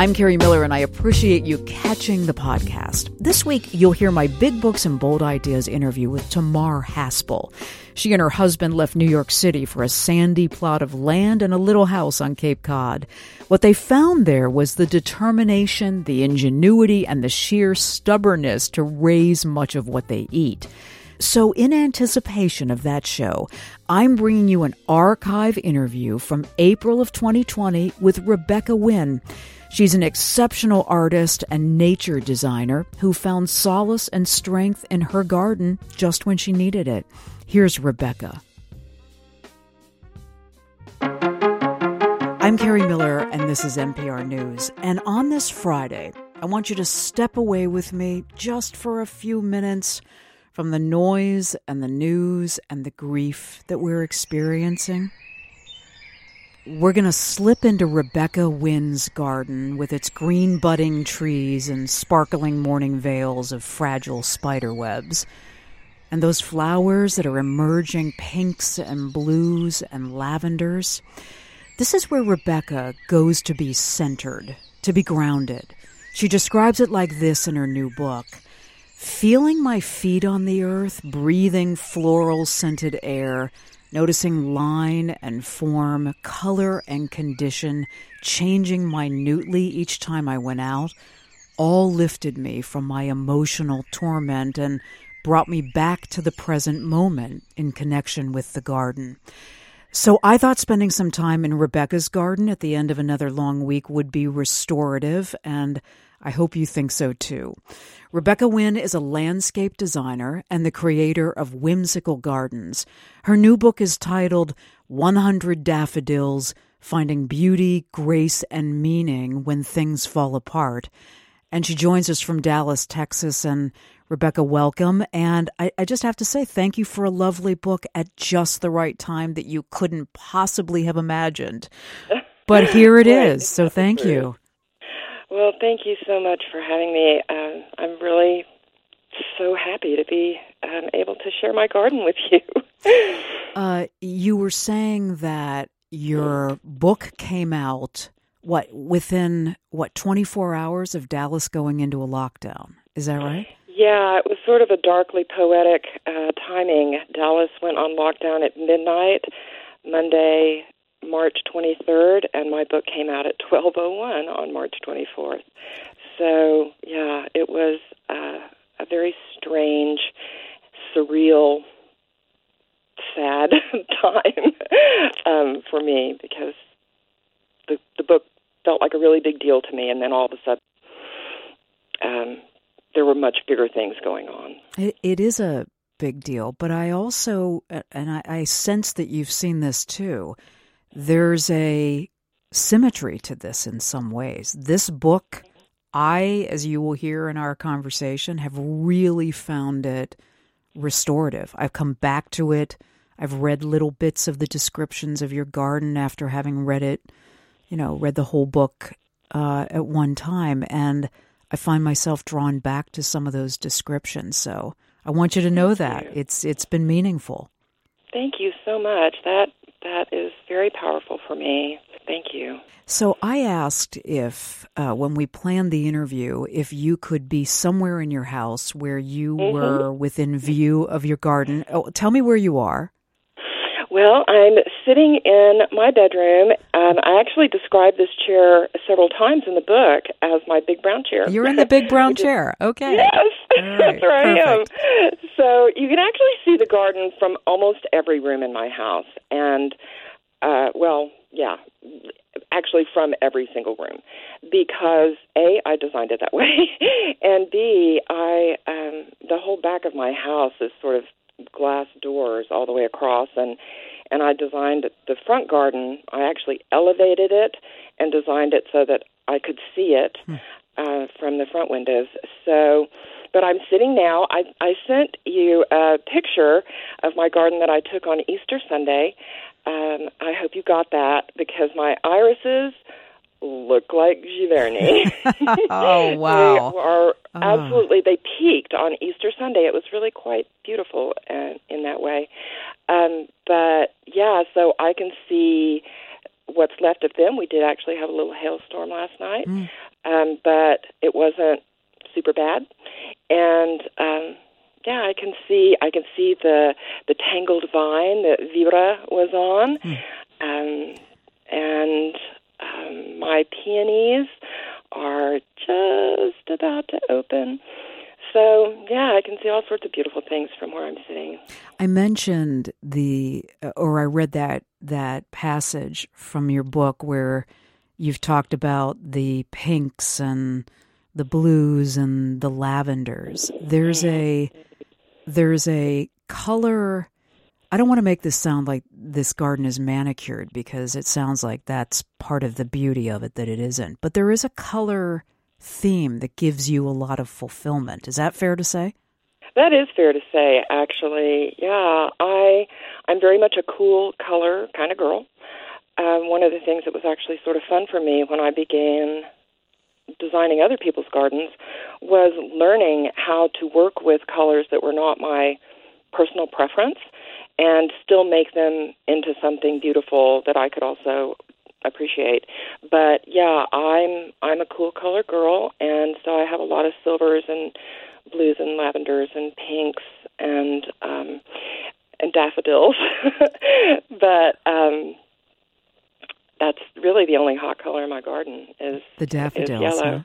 I'm Kerri Miller, and I appreciate you catching the podcast. This week, you'll hear my Big Books and Bold Ideas interview with Tamar Haspel. She and her husband left New York City for a sandy plot of land and a little house on Cape Cod. What they found there was the determination, the ingenuity, and the sheer stubbornness to raise much of what they eat. So, in anticipation of that show, I'm bringing you an archive interview from April of 2020 with Rebecca Wynn. She's an exceptional artist and nature designer who found solace and strength in her garden just when she needed it. Here's Rebecca. I'm Kerri Miller, and this is MPR News. And on this Friday, I want you to step away with me just for a few minutes from the noise and the news and the grief that we're experiencing. We're going to slip into Rebecca Wynn's garden with its green budding trees and sparkling morning veils of fragile spider webs. And those flowers that are emerging pinks and blues and lavenders. This is where Rebecca goes to be centered, to be grounded. She describes it like this in her new book Feeling my feet on the earth, breathing floral scented air, noticing line and form, color and condition, changing minutely each time I went out, all lifted me from my emotional torment and brought me back to the present moment in connection with the garden. So I thought spending some time in Rebecca's garden at the end of another long week would be restorative, and I hope you think so too. Rebecca Wynn is a landscape designer and the creator of Whimsical Gardens. Her new book is titled 100 Daffodils Finding Beauty, Grace, and Meaning When Things Fall Apart. And she joins us from Dallas, Texas. And Rebecca, welcome. And I, I, just have to say, thank you for a lovely book at just the right time that you couldn't possibly have imagined. But here it is. So thank you. Well, thank you so much for having me. Um, I'm really so happy to be um, able to share my garden with you. uh, you were saying that your book came out what within what 24 hours of Dallas going into a lockdown. Is that right? Yeah, it was sort of a darkly poetic uh, timing. Dallas went on lockdown at midnight Monday, March 23rd, and my book came out at 12:01 on March 24th. So yeah, it was uh, a very strange, surreal, sad time um, for me because the the book felt like a really big deal to me, and then all of a sudden, um, there were much bigger things going on. it, it is a big deal, but I also, and I, I sense that you've seen this too there's a symmetry to this in some ways. This book, I, as you will hear in our conversation, have really found it restorative. I've come back to it. I've read little bits of the descriptions of your garden after having read it, you know, read the whole book uh, at one time. And I find myself drawn back to some of those descriptions. So I want you to know that it's it's been meaningful. Thank you so much. That that is very powerful for me. Thank you. So I asked if, uh, when we planned the interview, if you could be somewhere in your house where you mm-hmm. were within view of your garden. Oh, tell me where you are. Well, I'm sitting in my bedroom. Um, I actually describe this chair several times in the book as my big brown chair. You're in the big brown chair. Okay. Yes, right. that's where Perfect. I am. So you can actually see the garden from almost every room in my house, and uh, well, yeah, actually from every single room, because a I designed it that way, and b I um, the whole back of my house is sort of glass doors all the way across and and I designed the front garden. I actually elevated it and designed it so that I could see it hmm. uh, from the front windows. So, but I'm sitting now. I I sent you a picture of my garden that I took on Easter Sunday. Um, I hope you got that because my irises look like Giverny. oh wow! they are oh. absolutely. They peaked on Easter Sunday. It was really quite beautiful uh, in that way. Um, but yeah, so I can see what's left of them. We did actually have a little hailstorm last night. Mm. um, but it wasn't super bad. And um, yeah, I can see I can see the the tangled vine that Vibra was on, mm. um, and um, my peonies are just about to open. So yeah, I can see all sorts of beautiful things from where I'm sitting. I mentioned the, uh, or I read that that passage from your book where you've talked about the pinks and the blues and the lavenders. There's a there's a color I don't want to make this sound like this garden is manicured because it sounds like that's part of the beauty of it that it isn't. But there is a color theme that gives you a lot of fulfillment. Is that fair to say? That is fair to say, actually. Yeah, I I'm very much a cool color kind of girl. Um, one of the things that was actually sort of fun for me when I began designing other people's gardens was learning how to work with colors that were not my personal preference and still make them into something beautiful that I could also appreciate. But yeah, I'm I'm a cool color girl and so I have a lot of silvers and blues and lavenders and pinks and um and daffodils. but um that's really the only hot color in my garden is the daffodils. Is yellow. Huh?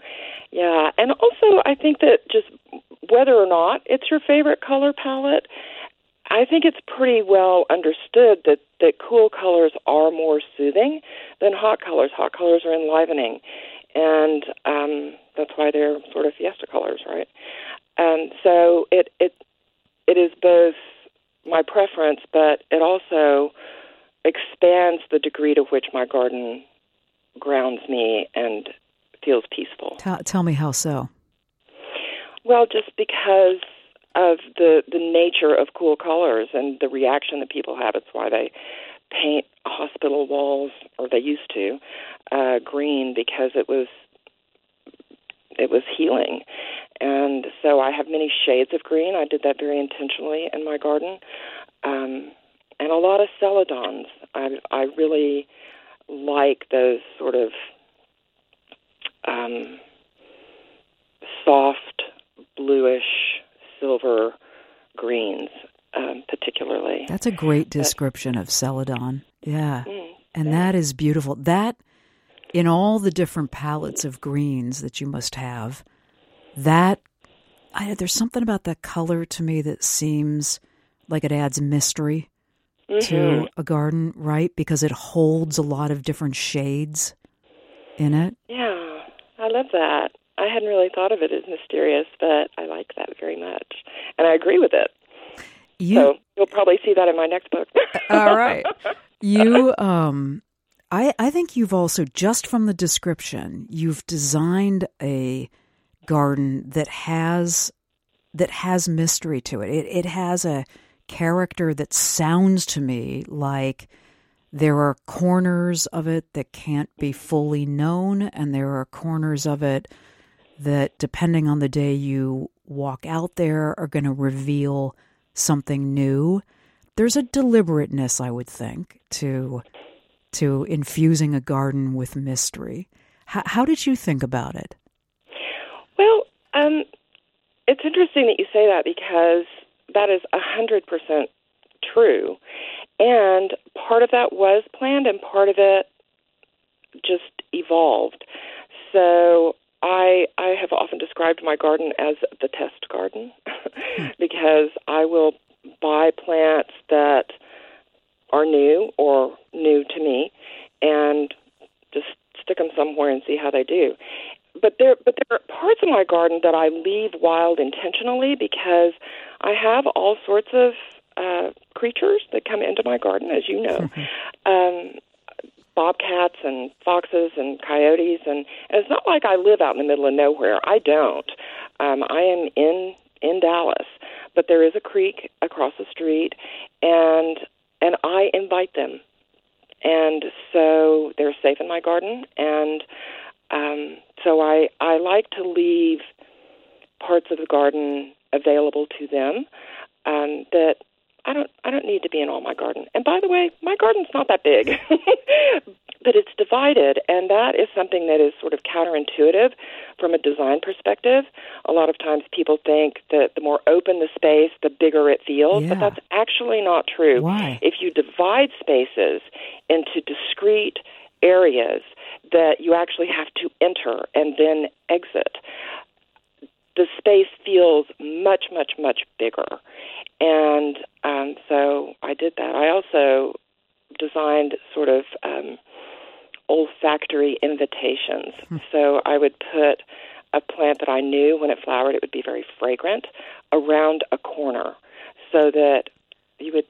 Yeah, and also I think that just whether or not it's your favorite color palette, I think it's pretty well understood that that cool colors are more soothing than hot colors. Hot colors are enlivening, and um, that's why they're sort of fiesta colors, right? And um, so it it it is both my preference, but it also expands the degree to which my garden grounds me and feels peaceful. Tell, tell me how so. Well, just because of the the nature of cool colors and the reaction that people have. It's why they paint hospital walls, or they used to, uh, green because it was it was healing. And so I have many shades of green. I did that very intentionally in my garden. Um, and a lot of celadons. I I really like those sort of um, soft bluish silver greens, um, particularly. That's a great description but, of celadon. Yeah, mm, and yeah. that is beautiful. That in all the different palettes of greens that you must have, that I, there's something about that color to me that seems like it adds mystery mm-hmm. to a garden, right? Because it holds a lot of different shades in it. Yeah, I love that. I hadn't really thought of it as mysterious, but I like that very much, and I agree with it. You, so you'll probably see that in my next book. all right, you. Um, I I think you've also just from the description, you've designed a garden that has that has mystery to it. It it has a character that sounds to me like there are corners of it that can't be fully known, and there are corners of it that, depending on the day you walk out there, are going to reveal something new. There's a deliberateness, I would think, to to infusing a garden with mystery. How, how did you think about it? Well, um, it's interesting that you say that because that is hundred percent true, and part of that was planned, and part of it just evolved. So I I have often described my garden as the test garden because I will buy plants that are new or new to me and just stick them somewhere and see how they do. But there but there are parts of my garden that I leave wild intentionally because I have all sorts of uh, creatures that come into my garden, as you know. um, bobcats and foxes and coyotes and, and it's not like I live out in the middle of nowhere. I don't. Um, I am in in Dallas, but there is a creek across the street, and and I invite them, and so they're safe in my garden, and um, so I I like to leave parts of the garden available to them um, that I don't I don't need to be in all my garden. And by the way, my garden's not that big. but it's divided, and that is something that is sort of counterintuitive from a design perspective. A lot of times people think that the more open the space, the bigger it feels, Yeah. but that's actually not true. Why? If you divide spaces into discrete areas that you actually have to enter and then exit, the space feels much, much, much bigger. And um, so I did that. I also designed sort of um, olfactory invitations. So I would put a plant that I knew when it flowered it would be very fragrant around a corner so that you would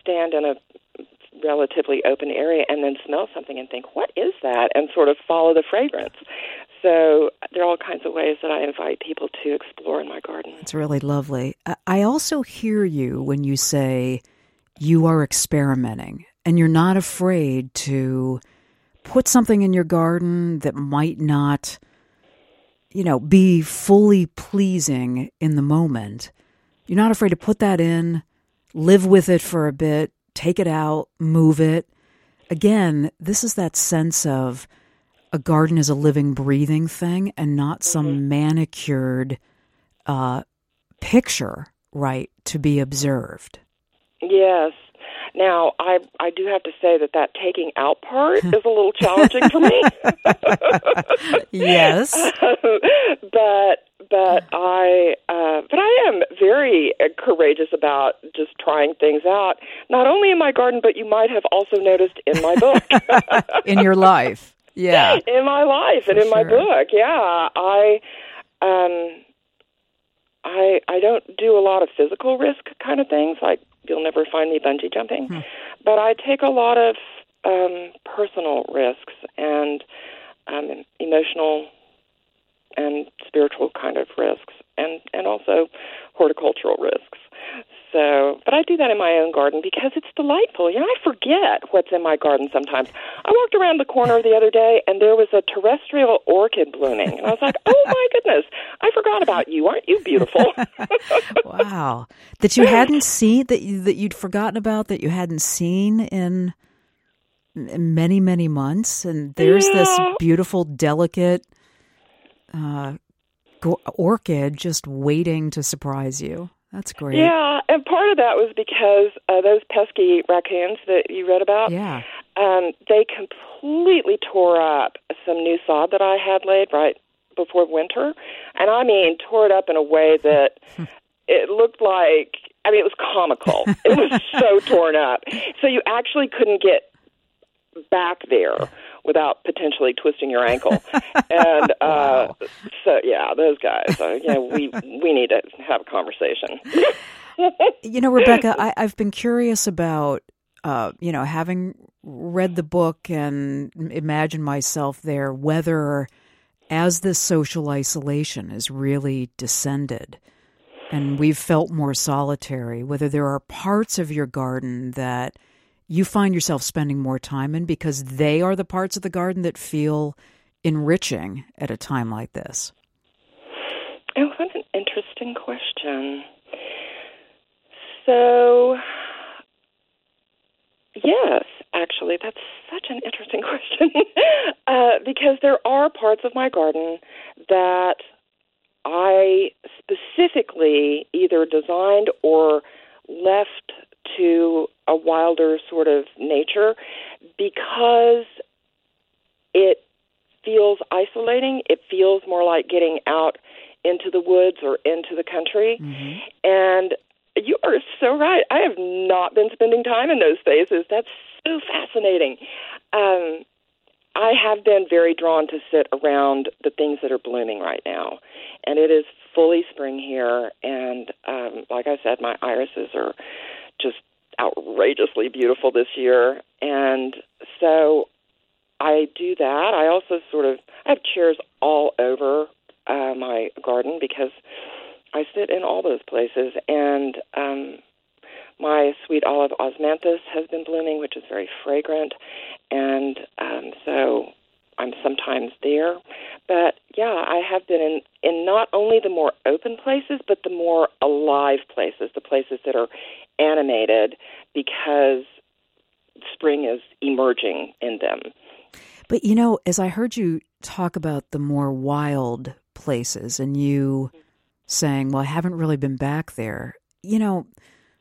stand in a relatively open area and then smell something and think, what is that? And sort of follow the fragrance. So there are all kinds of ways that I invite people to explore in my garden. It's really lovely. I- also hear you when you say you are experimenting and you're not afraid to put something in your garden that might not, you know, be fully pleasing in the moment. You're not afraid to put that in, live with it for a bit, take it out, move it. Again, this is that sense of a garden is a living, breathing thing and not some manicured uh, picture, right, to be observed. Yes. Now, I I do have to say that that taking out part is a little challenging for me. Yes. but but I uh, but I am very uh, courageous about just trying things out. Not only in my garden, but you might have also noticed in my book. In your life. Yeah. in my life and For in my book. Yeah, I um I I don't do a lot of physical risk kind of things like you'll never find me bungee jumping. Hmm. But I take a lot of um personal risks and um emotional and spiritual kind of risks and and also horticultural risks. So, but I do that in my own garden because it's delightful. You know, I forget what's in my garden sometimes. I walked around the corner the other day and there was a terrestrial orchid blooming. And I was like, "Oh my goodness, I forgot about you. Aren't you beautiful?" Wow. That you hadn't seen that you, that you'd forgotten about that you hadn't seen in, many many months and there's this beautiful delicate uh orchid just waiting to surprise you. That's great. yeah, and part of that was because uh, those pesky raccoons that you read about. Yeah. um, they completely tore up some new sod that I had laid right before winter, and I mean tore it up in a way that it looked like. I mean, it was comical. It was so torn up. So you actually couldn't get back there without potentially twisting your ankle. And uh, Wow. so, yeah, those guys. Uh, you know, we we need to have a conversation. You know, Rebecca, I, I've been curious about, uh, you know, having read the book and imagine myself there, whether as this social isolation has really descended and we've felt more solitary, whether there are parts of your garden that you find yourself spending more time in because they are the parts of the garden that feel enriching at a time like this. Oh, what an interesting question. So, yes, actually, that's such an interesting question uh, because there are parts of my garden that I specifically either designed or left to a wilder sort of nature because it feels isolating. It feels more like getting out into the woods or into the country. And you are so right. I have not been spending time in those spaces. That's so fascinating. Um, I have been very drawn to sit around the things that are blooming right now. And it is fully spring here. And um, like I said, my irises are just outrageously beautiful this year. And so I do that. I also sort of I have chairs all over uh, my garden because I sit in all those places, and um, my sweet olive osmanthus has been blooming, which is very fragrant, and um, so I'm sometimes there. But yeah, I have been in in not only the more open places, but the more alive places, the places that are animated because spring is emerging in them. But you know, as I heard you talk about the more wild places and you saying, Well, I haven't really been back there, you know,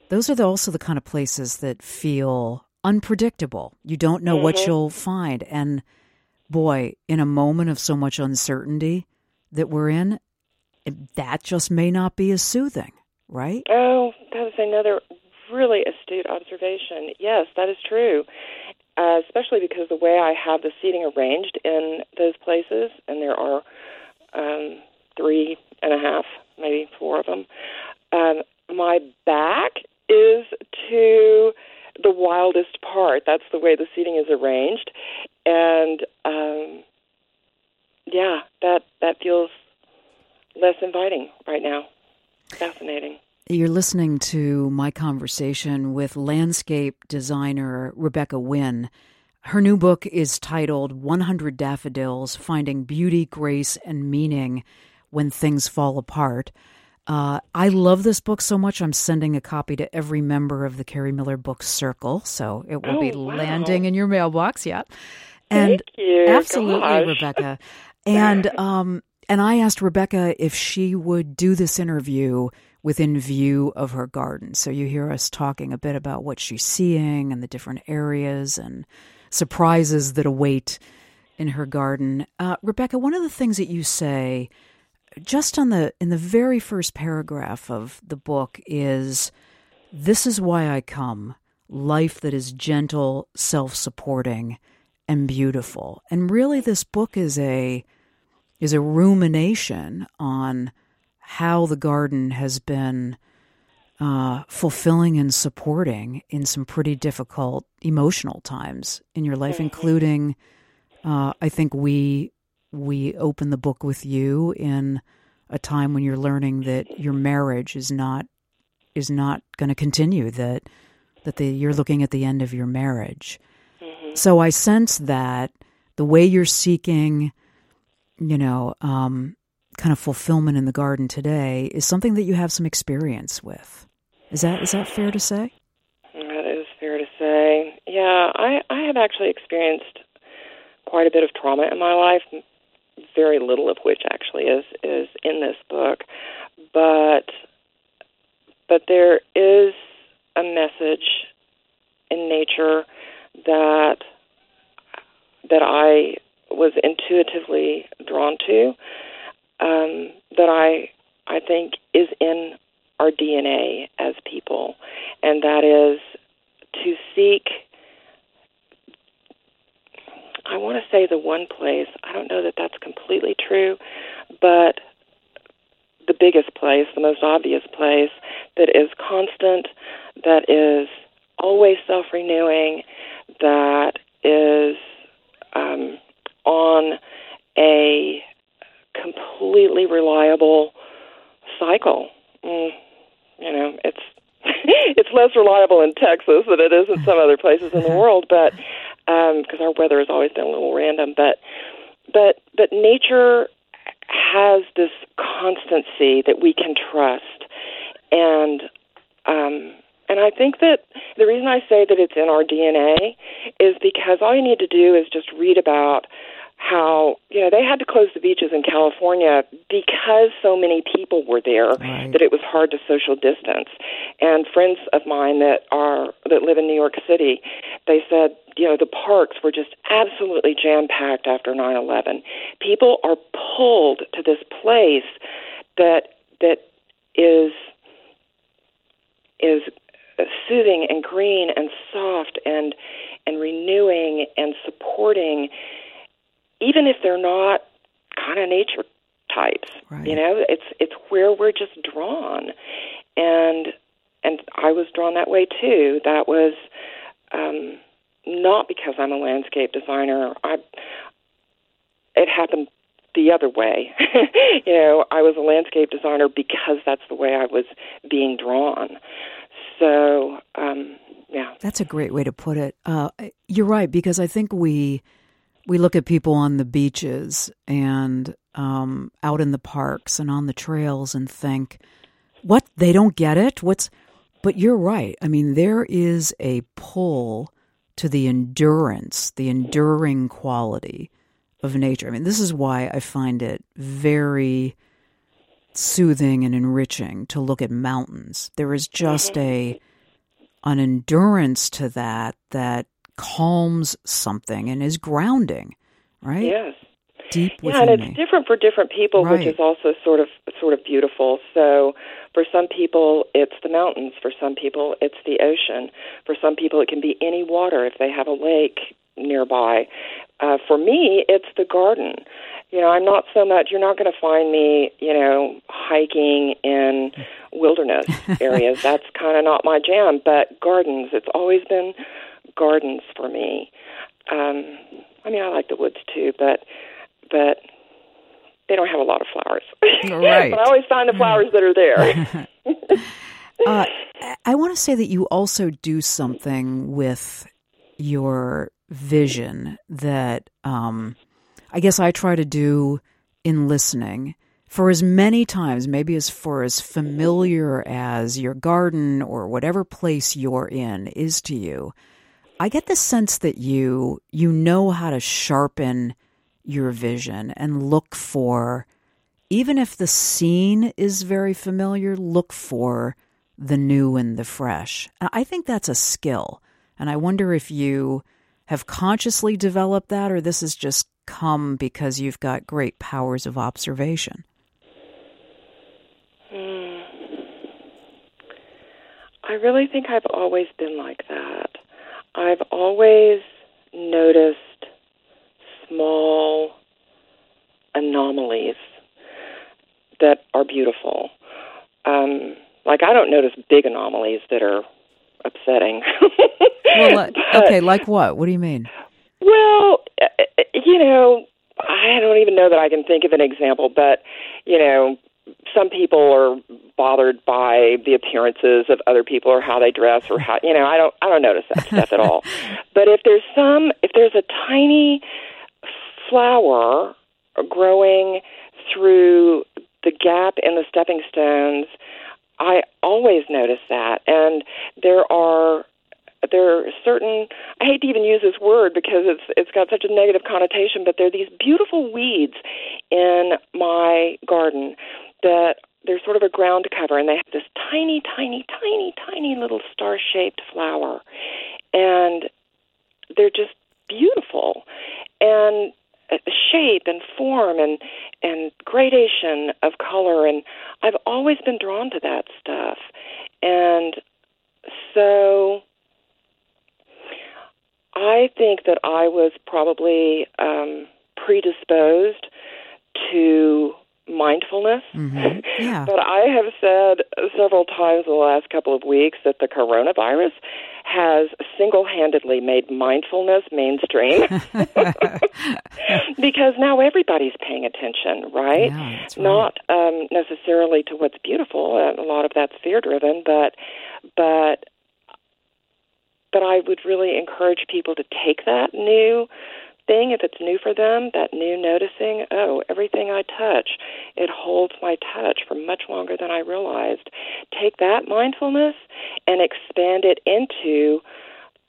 those are the, also the kind of places that feel unpredictable. You don't know mm-hmm. what you'll find. And boy, in a moment of so much uncertainty that we're in, that just may not be as soothing, right? Oh, that is another really astute observation. Yes, that is true. Uh, especially because the way I have the seating arranged in those places, and there are um, three and a half, maybe four of them, um, my back is to the wildest part. That's the way the seating is arranged, and um, yeah, that that feels less inviting right now. Fascinating. You're listening to my conversation with landscape designer Rebecca Wynn. Her new book is titled 100 Daffodils Finding Beauty, Grace, and Meaning When Things Fall Apart. Uh, I love this book so much. I'm sending a copy to every member of the Kerri Miller Book Circle, so it will oh, be wow. landing in your mailbox. Yeah, and Thank you. absolutely, Gosh. Rebecca. And um, and I asked Rebecca if she would do this interview within view of her garden. So you hear us talking a bit about what she's seeing and the different areas and surprises that await in her garden. Uh, Rebecca, one of the things that you say just on the in the very first paragraph of the book is this is why I come life that is gentle, self-supporting and beautiful. And really this book is a is a rumination on how the garden has been uh, fulfilling and supporting in some pretty difficult emotional times in your life, mm-hmm. including uh, I think we we open the book with you in a time when you're learning that your marriage is not is not going to continue that that the, you're looking at the end of your marriage. Mm-hmm. So I sense that the way you're seeking, you know, um, kind of fulfillment in the garden today is something that you have some experience with. Is that is that fair to say? That is fair to say. Yeah, I I have actually experienced quite a bit of trauma in my life, very little of which actually is is in this book, but but there is a message in nature that that I was intuitively drawn to um, that I I think is in our DNA as people, and that is to seek. I want to say the one place. I don't know that that's completely true, but the biggest place, the most obvious place that is constant, that is always self renewing, that is um, on a completely reliable cycle. Mm, you know, it's it's less reliable in Texas than it is in some other places in the world, but because um, our weather has always been a little random, but but but nature has this constancy that we can trust, and um, and I think that the reason I say that it's in our DNA is because all you need to do is just read about how you know they had to close the beaches in California because so many people were there right. that it was hard to social distance. And friends of mine that are that live in New York City, they said you know the parks were just absolutely jam packed after 9/11. People are pulled to this place that that is is soothing and green and soft and and renewing and supporting even if they're not kind of nature types. Right. You know, it's it's where we're just drawn, and and I was drawn that way too. That was um, not because I'm a landscape designer. I it happened the other way. you know, I was a landscape designer because that's the way I was being drawn. So, um, yeah. That's a great way to put it. Uh, you're right, because I think we we look at people on the beaches and um, out in the parks and on the trails and think, what? They don't get it? What's. But you're right. I mean, there is a pull to the endurance, the enduring quality of nature. I mean, this is why I find it very soothing and enriching to look at mountains. There is just a an endurance to that that calms something and is grounding, right? Yes. Deep yeah, and it's me. different for different people, right. which is also sort of sort of beautiful. So, for some people, it's the mountains. For some people, it's the ocean. For some people, it can be any water if they have a lake nearby. Uh, for me, it's the garden. You know, I'm not so much. You're not going to find me, you know, hiking in wilderness areas. That's kind of not my jam. But gardens, it's always been gardens for me. Um, I mean, I like the woods too, but but they don't have a lot of flowers. Right. but I always find the flowers that are there. uh, I want to say that you also do something with your vision that um, I guess I try to do in listening for as many times, maybe as for as familiar as your garden or whatever place you're in is to you. I get the sense that you you know how to sharpen your vision and look for even if the scene is very familiar, look for the new and the fresh. I think that's a skill. And I wonder if you have consciously developed that or this has just come because you've got great powers of observation. Hmm. I really think I've always been like that. I've always noticed small anomalies that are beautiful. Um, like I don't notice big anomalies that are upsetting. well, like, okay, like what? What do you mean? Well, uh, you know, I don't even know that I can think of an example, but you know, some people are bothered by the appearances of other people or how they dress or how you know I don't I don't notice that stuff at all. But if there's some if there's a tiny flower growing through the gap in the stepping stones, I always notice that. And there are there are certain I hate to even use this word because it's it's got such a negative connotation, but there are these beautiful weeds in my garden that they're sort of a ground cover and they have this tiny, tiny, tiny, tiny little star shaped flower. And they're just beautiful. And shape and form and and gradation of color and I've always been drawn to that stuff. And so I think that I was probably um, predisposed to mindfulness. Mm-hmm. Yeah. but I have said several times in the last couple of weeks that the coronavirus has single handedly made mindfulness mainstream because now everybody's paying attention, right? Yeah, right. Not um, necessarily to what's beautiful, and a lot of that's fear driven, but but but I would really encourage people to take that new thing, if it's new for them, that new noticing, oh, everything I touch, it holds my touch for much longer than I realized. Take that mindfulness and expand it into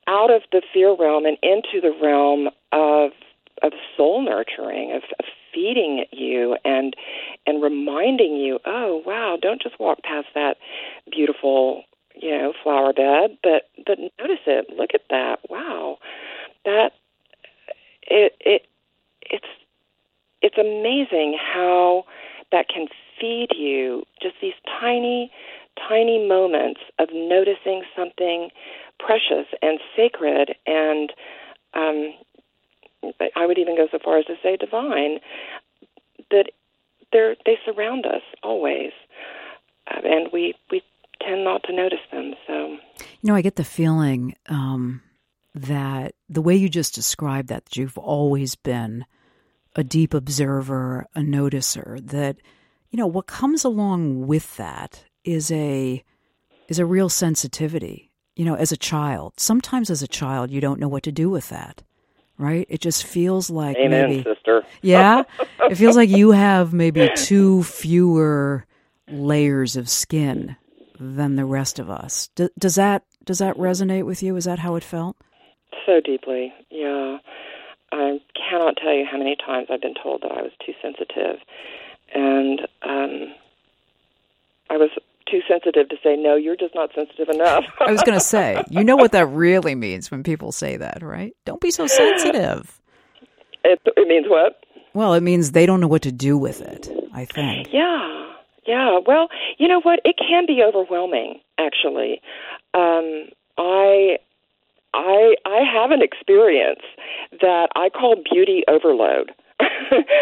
out of the fear realm and into the realm of of soul nurturing, of, of feeding you and and reminding you, oh wow, don't just walk past that beautiful, you know, flower bed, but but notice it. Look at that. Wow. That it it it's it's amazing how that can feed you just these tiny tiny moments of noticing something precious and sacred and um I would even go so far as to say divine that they they surround us always. And we we tend not to notice them so. You know I get the feeling um that the way you just described that, that you've always been a deep observer, a noticer, that, you know, what comes along with that is a is a real sensitivity. You know, as a child, sometimes as a child you don't know what to do with that. Right? It just feels like Amen, maybe sister. Yeah. it feels like you have maybe two fewer layers of skin than the rest of us. D- does that does that resonate with you? Is that how it felt? So deeply, yeah. I cannot tell you how many times I've been told that I was too sensitive, and um, I was too sensitive to say no. You're just not sensitive enough. I was going to say, you know what that really means when people say that, right? Don't be so sensitive. It, it means what? Well, it means they don't know what to do with it. I think. Yeah, yeah. Well, you know what? It can be overwhelming. Actually, um, I I I have an experience that I call beauty overload,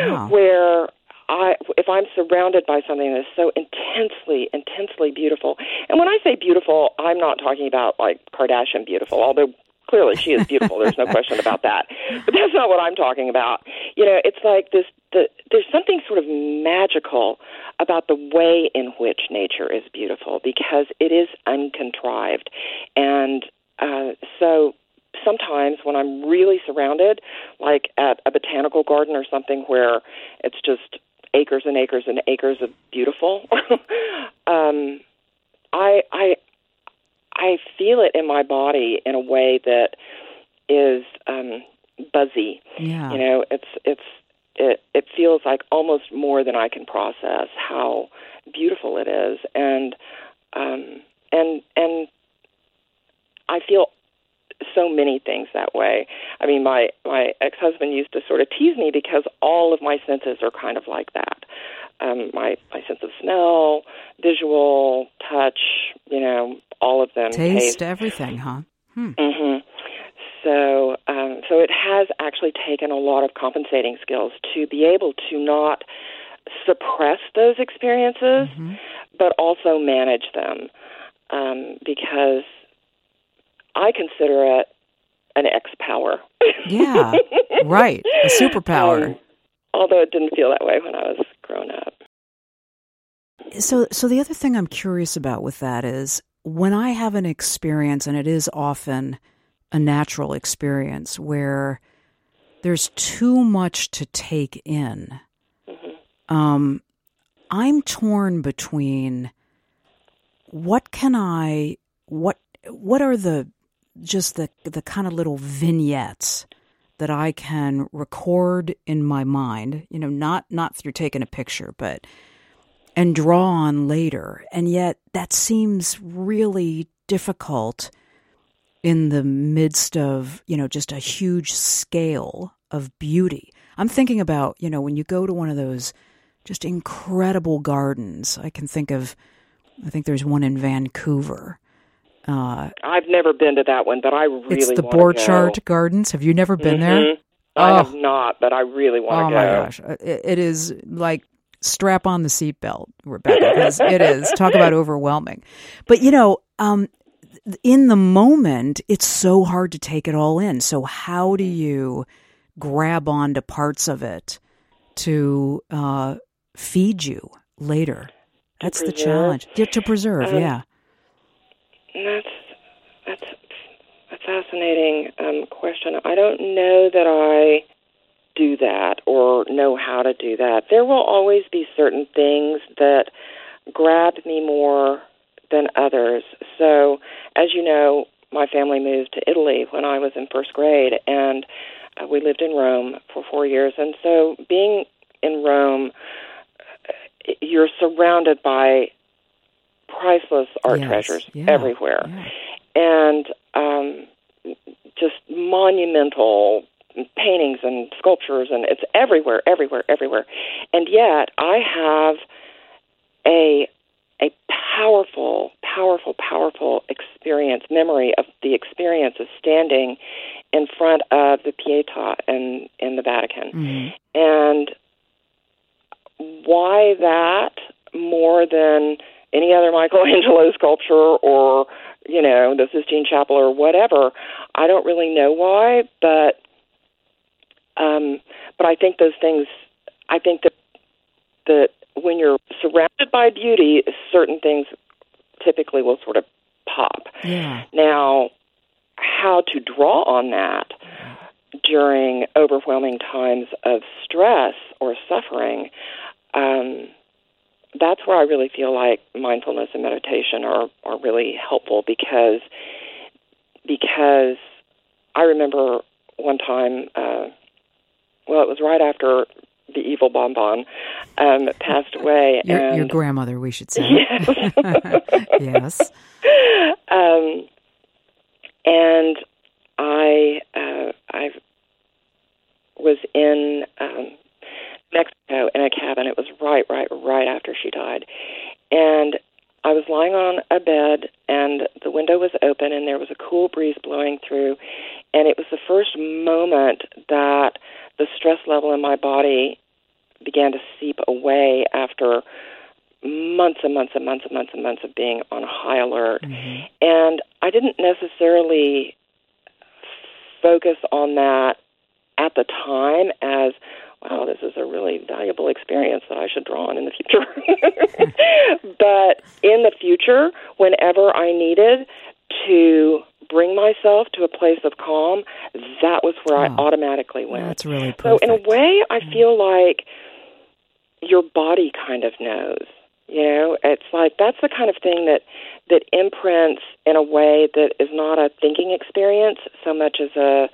wow. where I if I'm surrounded by something that's so intensely intensely beautiful. And when I say beautiful, I'm not talking about like Kardashian beautiful, although clearly she is beautiful. There's no question about that. But that's not what I'm talking about. You know, it's like this. The, there's something sort of magical about the way in which nature is beautiful because it is uncontrived, and uh, so sometimes when I'm really surrounded, like at a botanical garden or something where it's just acres and acres and acres of beautiful, um, I I I feel it in my body in a way that is um, buzzy. Yeah. You know, it's it's it it feels like almost more than I can process how beautiful it is, and um, and and I feel so many things that way. I mean, my my ex husband used to sort of tease me because all of my senses are kind of like that. Um, my my sense of smell, visual, touch, you know, all of them. Taste, taste. everything, huh? Hmm. Mm-hmm. So, um, so it has actually taken a lot of compensating skills to be able to not suppress those experiences, mm-hmm. but also manage them, um, because I consider it an X power. yeah, right, a superpower. Um, although it didn't feel that way when I was grown up. So, so the other thing I'm curious about with that is when I have an experience, and it is often a natural experience where there's too much to take in. Mm-hmm. Um, I'm torn between what can I what what are the just the the kind of little vignettes that I can record in my mind, you know, not not through taking a picture, but and draw on later. And yet that seems really difficult in the midst of, you know, just a huge scale of beauty. I'm thinking about, you know, when you go to one of those just incredible gardens. I can think of I think there's one in Vancouver uh, I've never been to that one, but I really want to go. It's the Butchart Gardens. Have you never been mm-hmm. there? I oh. have not, but I really want to oh go. Oh my gosh, uh, it, it is like strap on the seatbelt, Rebecca, because it is talk about overwhelming. But you know, um, in the moment, it's so hard to take it all in. So how do you grab onto parts of it to uh, feed you later? That's the challenge. Yeah, to preserve, um, yeah. That's that's a fascinating um, question. I don't know that I do that or know how to do that. There will always be certain things that grab me more than others. So, as you know, my family moved to Italy when I was in first grade, and uh, we lived in Rome for four years. And so, being in Rome, uh, you're surrounded by priceless art yes, treasures yeah, everywhere, yeah. and um, just monumental paintings and sculptures, and it's everywhere, everywhere, everywhere. And yet, I have a a powerful, powerful, powerful experience, memory of the experience of standing in front of the Pietà in in the Vatican, mm-hmm. and why that more than any other Michelangelo sculpture or you know the Sistine Chapel or whatever. I don't really know why, but um, but I think those things. I think that that when you're surrounded by beauty, certain things typically will sort of pop. Yeah. Now, how to draw on that during overwhelming times of stress or suffering? Um, that's where I really feel like mindfulness and meditation are are really helpful because because I remember one time. Uh, well, it was right after the evil bonbon um, passed away. Your, and your grandmother, we should say. Yes. yes. Um, and I uh, I was in um, Mexico in a cabin. It was right, right, right after she died, and I was lying on a bed, and the window was open, and there was a cool breeze blowing through, and it was the first moment that the stress level in my body began to seep away after months and months and months and months and months of being on high alert. Mm-hmm. And I didn't necessarily focus on that at the time as, wow, this is a really valuable experience that I should draw on in the future. but in the future, whenever I needed to bring myself to a place of calm, that was where Oh. I automatically went. That's really So in a way, I feel like your body kind of knows. You know, it's like that's the kind of thing that that imprints in a way that is not a thinking experience so much as a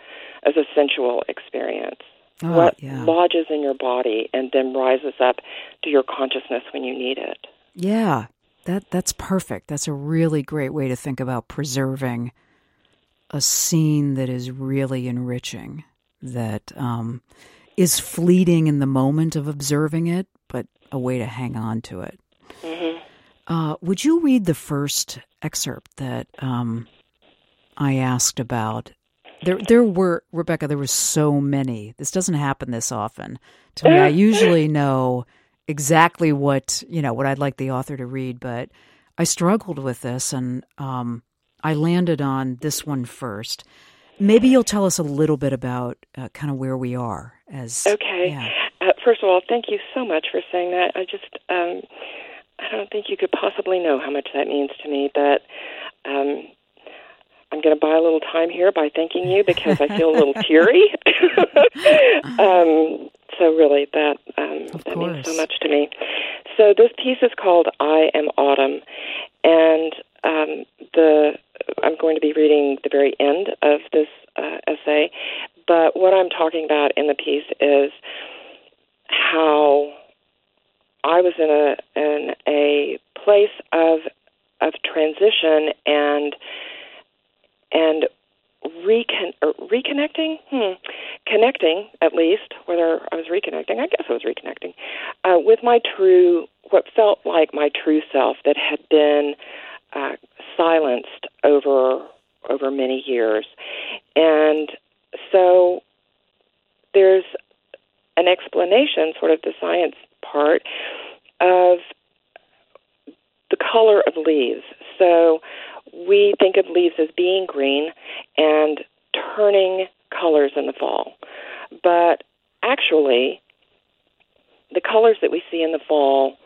as a sensual experience. Oh, what yeah. lodges in your body and then rises up to your consciousness when you need it. Yeah, that that's perfect. That's a really great way to think about preserving a scene that is really enriching, that um, is fleeting in the moment of observing it, but a way to hang on to it. hmm Uh, would you read the first excerpt that um, I asked about? There, there were Rebecca. There were so many. This doesn't happen this often to me. I usually know exactly what you know what I'd like the author to read, but I struggled with this, and um, I landed on this one first. Maybe you'll tell us a little bit about uh, kind of where we are as Okay. Yeah. Uh, first of all, thank you so much for saying that. I just, um, I don't think you could possibly know how much that means to me, but um, I'm going to buy a little time here by thanking you because I feel a little teary. um, so really, that um, that means so much to me. So this piece is called "I Am Autumn," and um, the I'm going to be reading the very end of this uh, essay. But what I'm talking about in the piece is how I was in a in a place of of transition and and recon or reconnecting, hmm, connecting at least. Whether I was reconnecting, I guess I was reconnecting uh, with my true, what felt like my true self that had been uh, silenced over over many years, and so there's an explanation, sort of the science part of the color of leaves. So we think of leaves as being green and turning colors in the fall. But actually, the colors that we see in the fall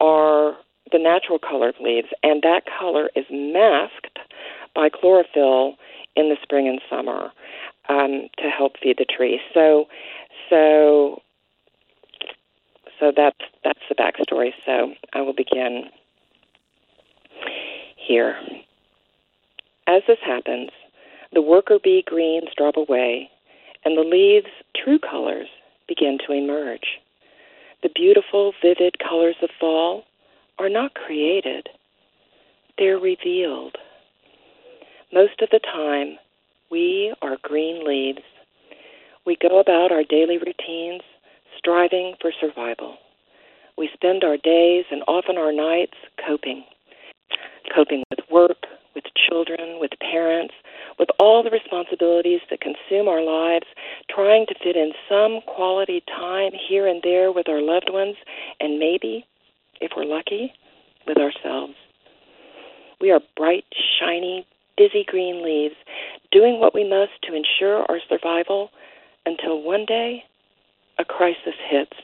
are the natural color of leaves, and that color is masked by chlorophyll in the spring and summer um, to help feed the tree. So, so, so that's that's the backstory. So I will begin here. As this happens, the worker bee greens drop away, and the leaves' true colors begin to emerge. The beautiful, vivid colors of fall are not created, they're revealed. Most of the time, we are green leaves. We go about our daily routines, striving for survival. We spend our days and often our nights coping. Coping with work, with children, with parents, with all the responsibilities that consume our lives, trying to fit in some quality time here and there with our loved ones, and maybe, if we're lucky, with ourselves. We are bright, shiny, busy green leaves, doing what we must to ensure our survival until one day a crisis hits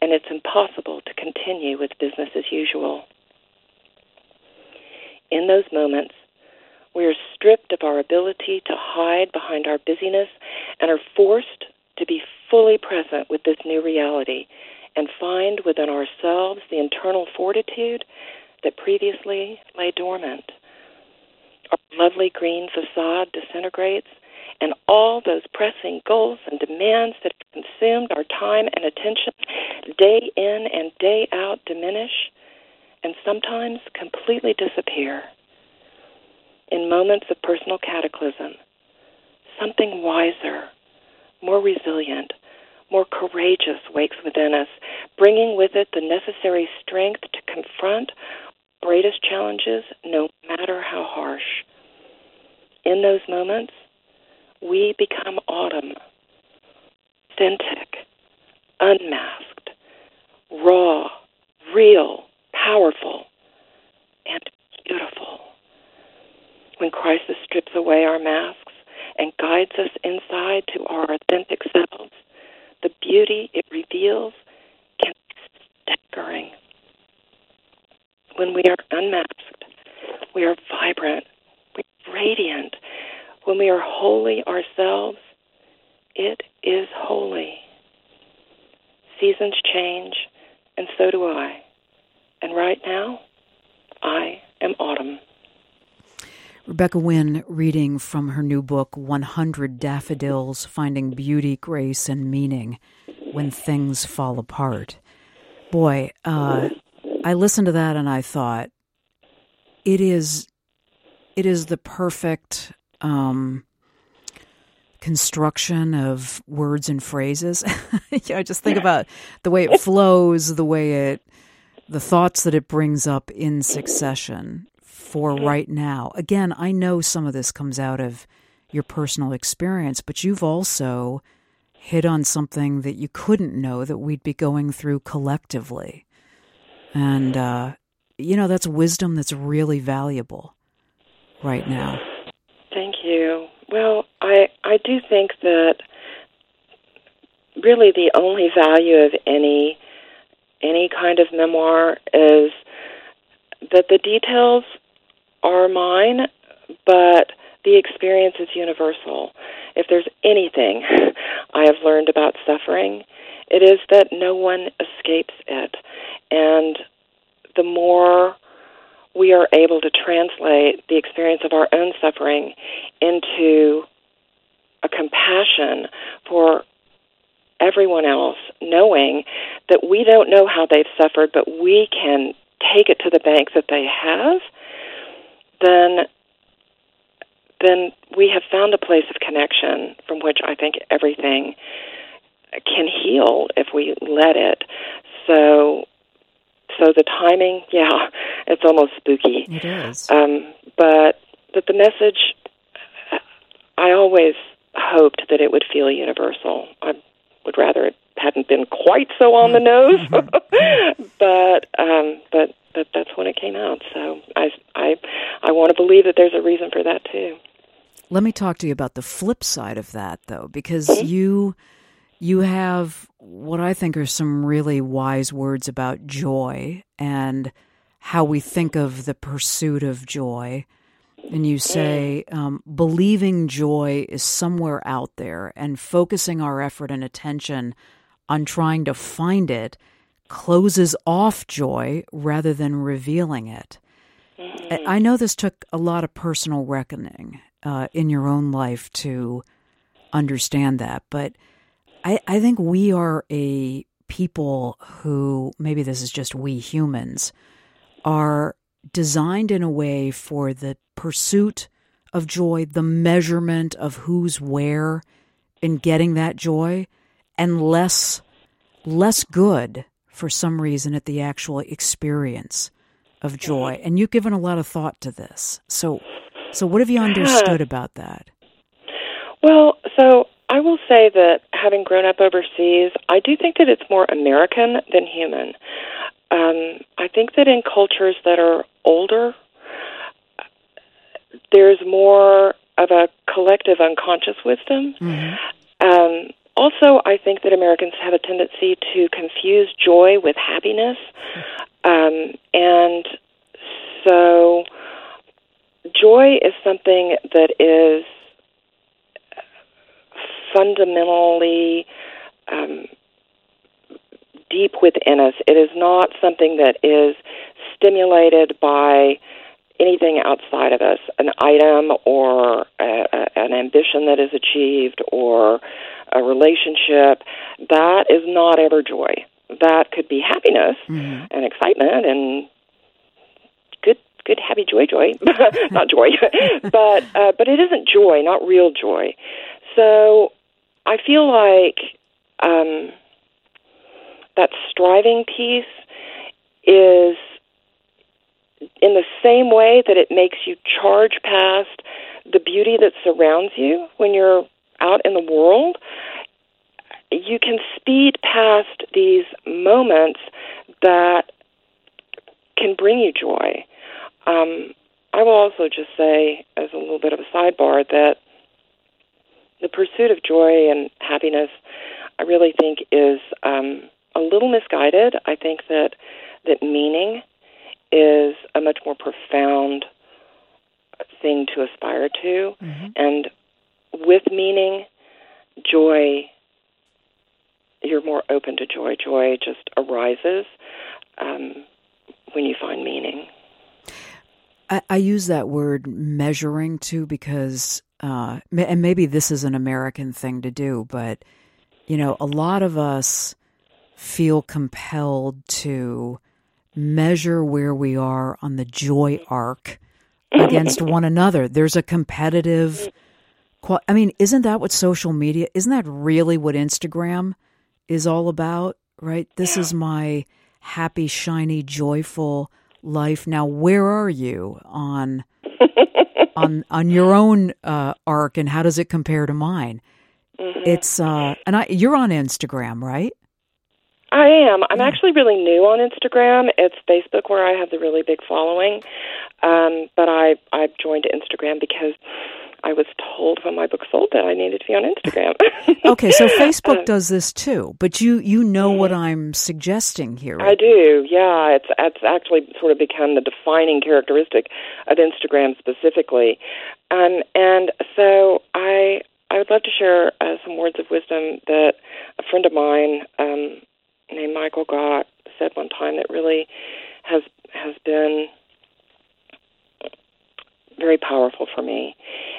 and it's impossible to continue with business as usual. In those moments, we are stripped of our ability to hide behind our busyness and are forced to be fully present with this new reality and find within ourselves the internal fortitude that previously lay dormant. Lovely green facade disintegrates, and all those pressing goals and demands that have consumed our time and attention day in and day out diminish and sometimes completely disappear. In moments of personal cataclysm, something wiser, more resilient, more courageous wakes within us, bringing with it the necessary strength to confront greatest challenges, no matter how harsh. In those moments, we become autumn, authentic, unmasked, raw, real, powerful, and beautiful. When crisis strips away our masks and guides us inside to our authentic selves, the beauty it reveals can be staggering. When we are unmasked, we are vibrant, radiant. When we are holy ourselves, it is holy. Seasons change, and so do I. And right now, I am autumn. Rebecca Wynn reading from her new book, 100 Daffodils Finding Beauty, Grace, and Meaning When Things Fall Apart. Boy, uh, I listened to that and I thought, it is, it is the perfect um, construction of words and phrases. you know, just think about the way it flows, the way it, the thoughts that it brings up in succession for right now. Again, I know some of this comes out of your personal experience, but you've also hit on something that you couldn't know that we'd be going through collectively. And, uh, you know, that's wisdom that's really valuable right now. Thank you. Well, I, I do think that really the only value of any any kind of memoir is that the details are mine, but the experience is universal. If there's anything I have learned about suffering, it is that no one escapes it. And the more we are able to translate the experience of our own suffering into a compassion for everyone else, knowing that we don't know how they've suffered, but we can take it to the bank that they have, then then we have found a place of connection from which I think everything can heal if we let it. So so the timing, yeah, it's almost spooky. It is. Um, but but the message, I always hoped that it would feel universal. I would rather it hadn't been quite so on the nose, but um, but but that's when it came out. So I I I want to believe that there's a reason for that too. Let me talk to you about the flip side of that, though, because mm-hmm. you you have what I think are some really wise words about joy and how we think of the pursuit of joy. And you say, um, believing joy is somewhere out there and focusing our effort and attention on trying to find it closes off joy rather than revealing it. Mm-hmm. I know this took a lot of personal reckoning uh, in your own life to understand that, but I, I think we are a people who, maybe this is just we humans, are designed in a way for the pursuit of joy, the measurement of who's where in getting that joy, and less less good for some reason at the actual experience of joy. And you've given a lot of thought to this. So so what have you understood about that? Well, so I will say that having grown up overseas, I do think that it's more American than human. Um, I think that in cultures that are older, there's more of a collective unconscious wisdom. Mm-hmm. Um, also, I think that Americans have a tendency to confuse joy with happiness. Um, and so, joy is something that is fundamentally um, deep within us. It is not something that is stimulated by anything outside of us, an item or a, a, an ambition that is achieved or a relationship, that is not ever joy. That could be happiness mm-hmm. and excitement and good, good, happy joy, joy, not joy, but uh, but it isn't joy, not real joy. So I feel like um, that striving piece is in the same way that it makes you charge past the beauty that surrounds you when you're out in the world, you can speed past these moments that can bring you joy. Um, I will also just say, as a little bit of a sidebar, that the pursuit of joy and happiness, I really think, is um, a little misguided. I think that that meaning is a much more profound thing to aspire to. Mm-hmm. And with meaning, joy, you're more open to joy. Joy just arises um, when you find meaning. I, I, use that word measuring too because, uh, and maybe this is an American thing to do, but, you know, a lot of us feel compelled to measure where we are on the joy arc against one another. There's a competitive. I mean, isn't that what social media? Isn't that really what Instagram is all about? Right. This yeah. is my happy, shiny, joyful life. Now, where are you on on on your own uh, arc, and how does it compare to mine? Mm-hmm. It's uh, and I you're on Instagram, right? I am. I'm actually really new on Instagram. It's Facebook where I have the really big following. Um, but I I joined Instagram because I was told when my book sold that I needed to be on Instagram. okay, so Facebook uh, does this too, but you you know what mm-hmm. I'm suggesting here. I do. Yeah, it's it's actually sort of become the defining characteristic of Instagram specifically. Um, and so I I would love to share uh, some words of wisdom that a friend of mine um, named Michael Gott said one time that really has has been very powerful for me,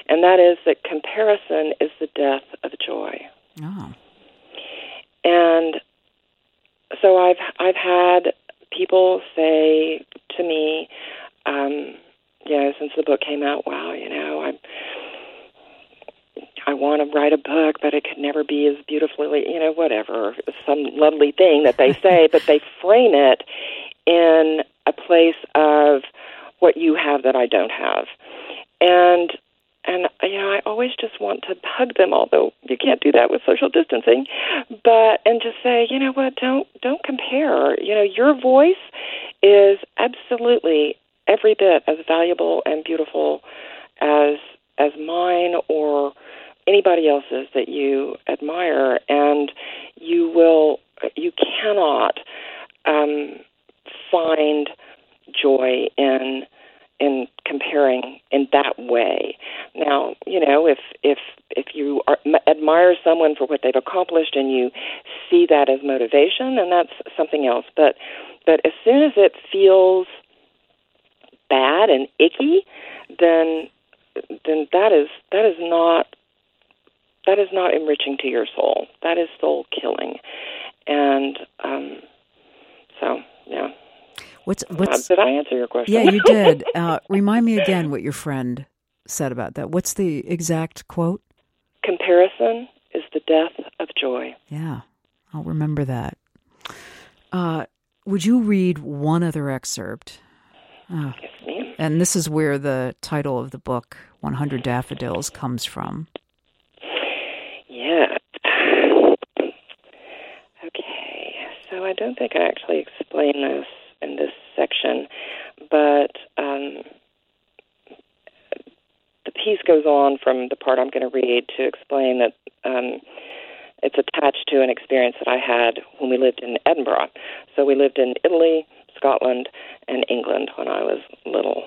and that is that comparison is the death of joy. Oh. And so I've I've had people say to me, um, you know, since the book came out, wow, you know, I'm I want to write a book, but it could never be as beautifully, you know, whatever, some lovely thing that they say, but they frame it in a place of what you have that I don't have. And and you know, I always just want to hug them, although you can't do that with social distancing. But and just say, you know what, don't don't compare. You know, your voice is absolutely every bit as valuable and beautiful as as mine or anybody else's that you admire, and you will you cannot um, find joy in in comparing in that way. Now, you know, if if if you are, admire someone for what they've accomplished and you see that as motivation, and that's something else. But but as soon as it feels bad and icky, then then that is that is not that is not enriching to your soul. That is soul killing. And um, so, yeah. What's what's? Uh, did I answer your question? Yeah, you did. Uh, remind me again what your friend said about that. What's the exact quote? Comparison is the death of joy. Yeah, I'll remember that. Uh, would you read one other excerpt? Oh. Yes, ma'am. And this is where the title of the book, 100 Daffodils, comes from. Yeah. Okay, so I don't think I actually explain this in this section, but um, the piece goes on from the part I'm going to read to explain that um, it's attached to an experience that I had when we lived in Edinburgh. So we lived in Italy, Scotland, and England when I was little.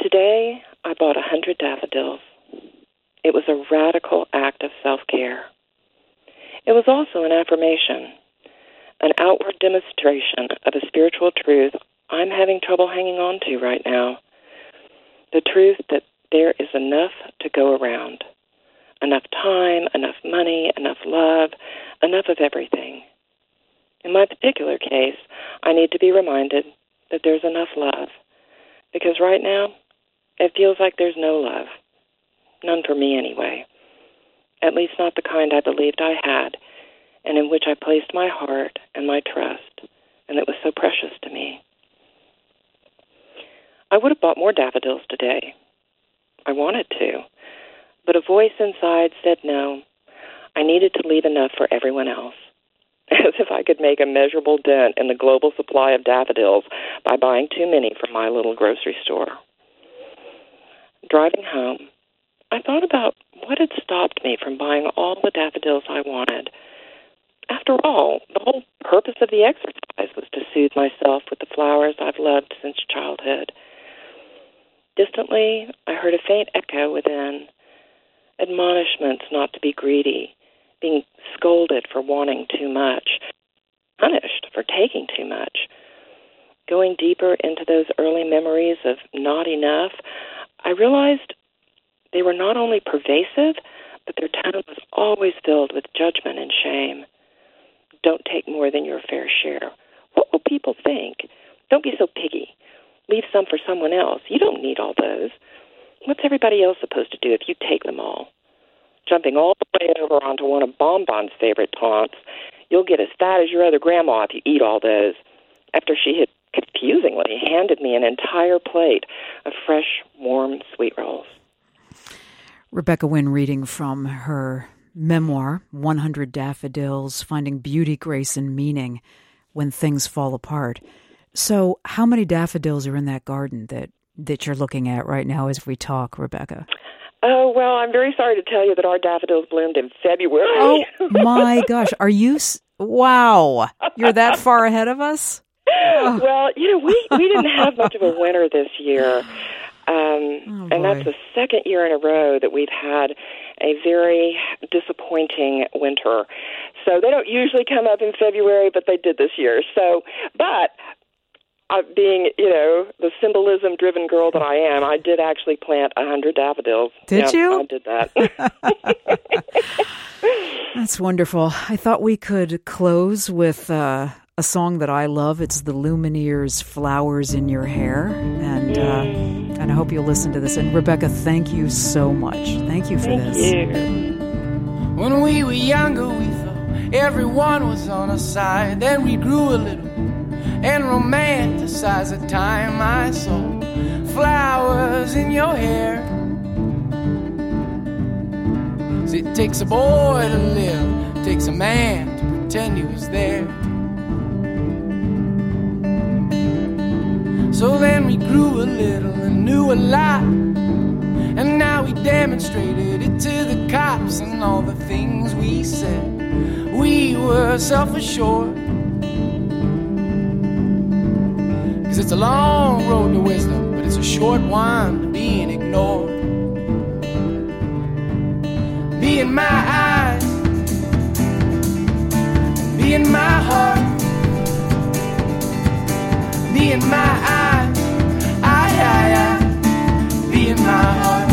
Today, I bought a hundred daffodils. It was a radical act of self care. It was also an affirmation, an outward demonstration of a spiritual truth I'm having trouble hanging on to right now. The truth that there is enough to go around enough time, enough money, enough love, enough of everything. In my particular case, I need to be reminded that there's enough love. Because right now, it feels like there's no love. None for me, anyway. At least not the kind I believed I had, and in which I placed my heart and my trust, and it was so precious to me. I would have bought more daffodils today. I wanted to. But a voice inside said no. I needed to leave enough for everyone else. As if I could make a measurable dent in the global supply of daffodils by buying too many from my little grocery store. Driving home, I thought about what had stopped me from buying all the daffodils I wanted. After all, the whole purpose of the exercise was to soothe myself with the flowers I've loved since childhood. Distantly, I heard a faint echo within, admonishments not to be greedy, being scolded for wanting too much, punished for taking too much. Going deeper into those early memories of not enough, I realized they were not only pervasive, but their tone was always filled with judgment and shame. Don't take more than your fair share. What will people think? Don't be so piggy. Leave some for someone else. You don't need all those. What's everybody else supposed to do if you take them all? Jumping all the way over onto one of Bonbon's favorite taunts, you'll get as fat as your other grandma if you eat all those. After she had confusingly handed me an entire plate of fresh, warm sweet rolls. Rebecca Wynn reading from her memoir, 100 Daffodils Finding Beauty, Grace, and Meaning When Things Fall Apart. So, how many daffodils are in that garden that that you're looking at right now as we talk, Rebecca? Oh, well, I'm very sorry to tell you that our daffodils bloomed in February. Oh, my gosh. Are you? Wow. You're that far ahead of us? Oh. Well, you know, we, we didn't have much of a winter this year. Um, oh, and that's the second year in a row that we've had a very disappointing winter. So they don't usually come up in February, but they did this year. So, but uh, being, you know, the symbolism driven girl that I am, I did actually plant a hundred daffodils. Did yeah, you? I did that. That's wonderful. I thought we could close with uh, a song that I love. It's the Lumineers' "Flowers in Your Hair," and uh, and I hope you'll listen to this. And Rebecca, thank you so much. Thank you for Thank this. you. When we were younger, we thought everyone was on our side. Then we grew a little and romanticize the time I saw flowers in your hair. 'Cause it takes a boy to live, it takes a man to pretend he was there. So then we grew a little and knew a lot. And now we demonstrated it to the cops and all the things we said. We were self assured. It's a long road to wisdom, but it's a short one to being ignored. Be in my eyes, be in my heart, be in my eyes, I, I, I, be in my heart.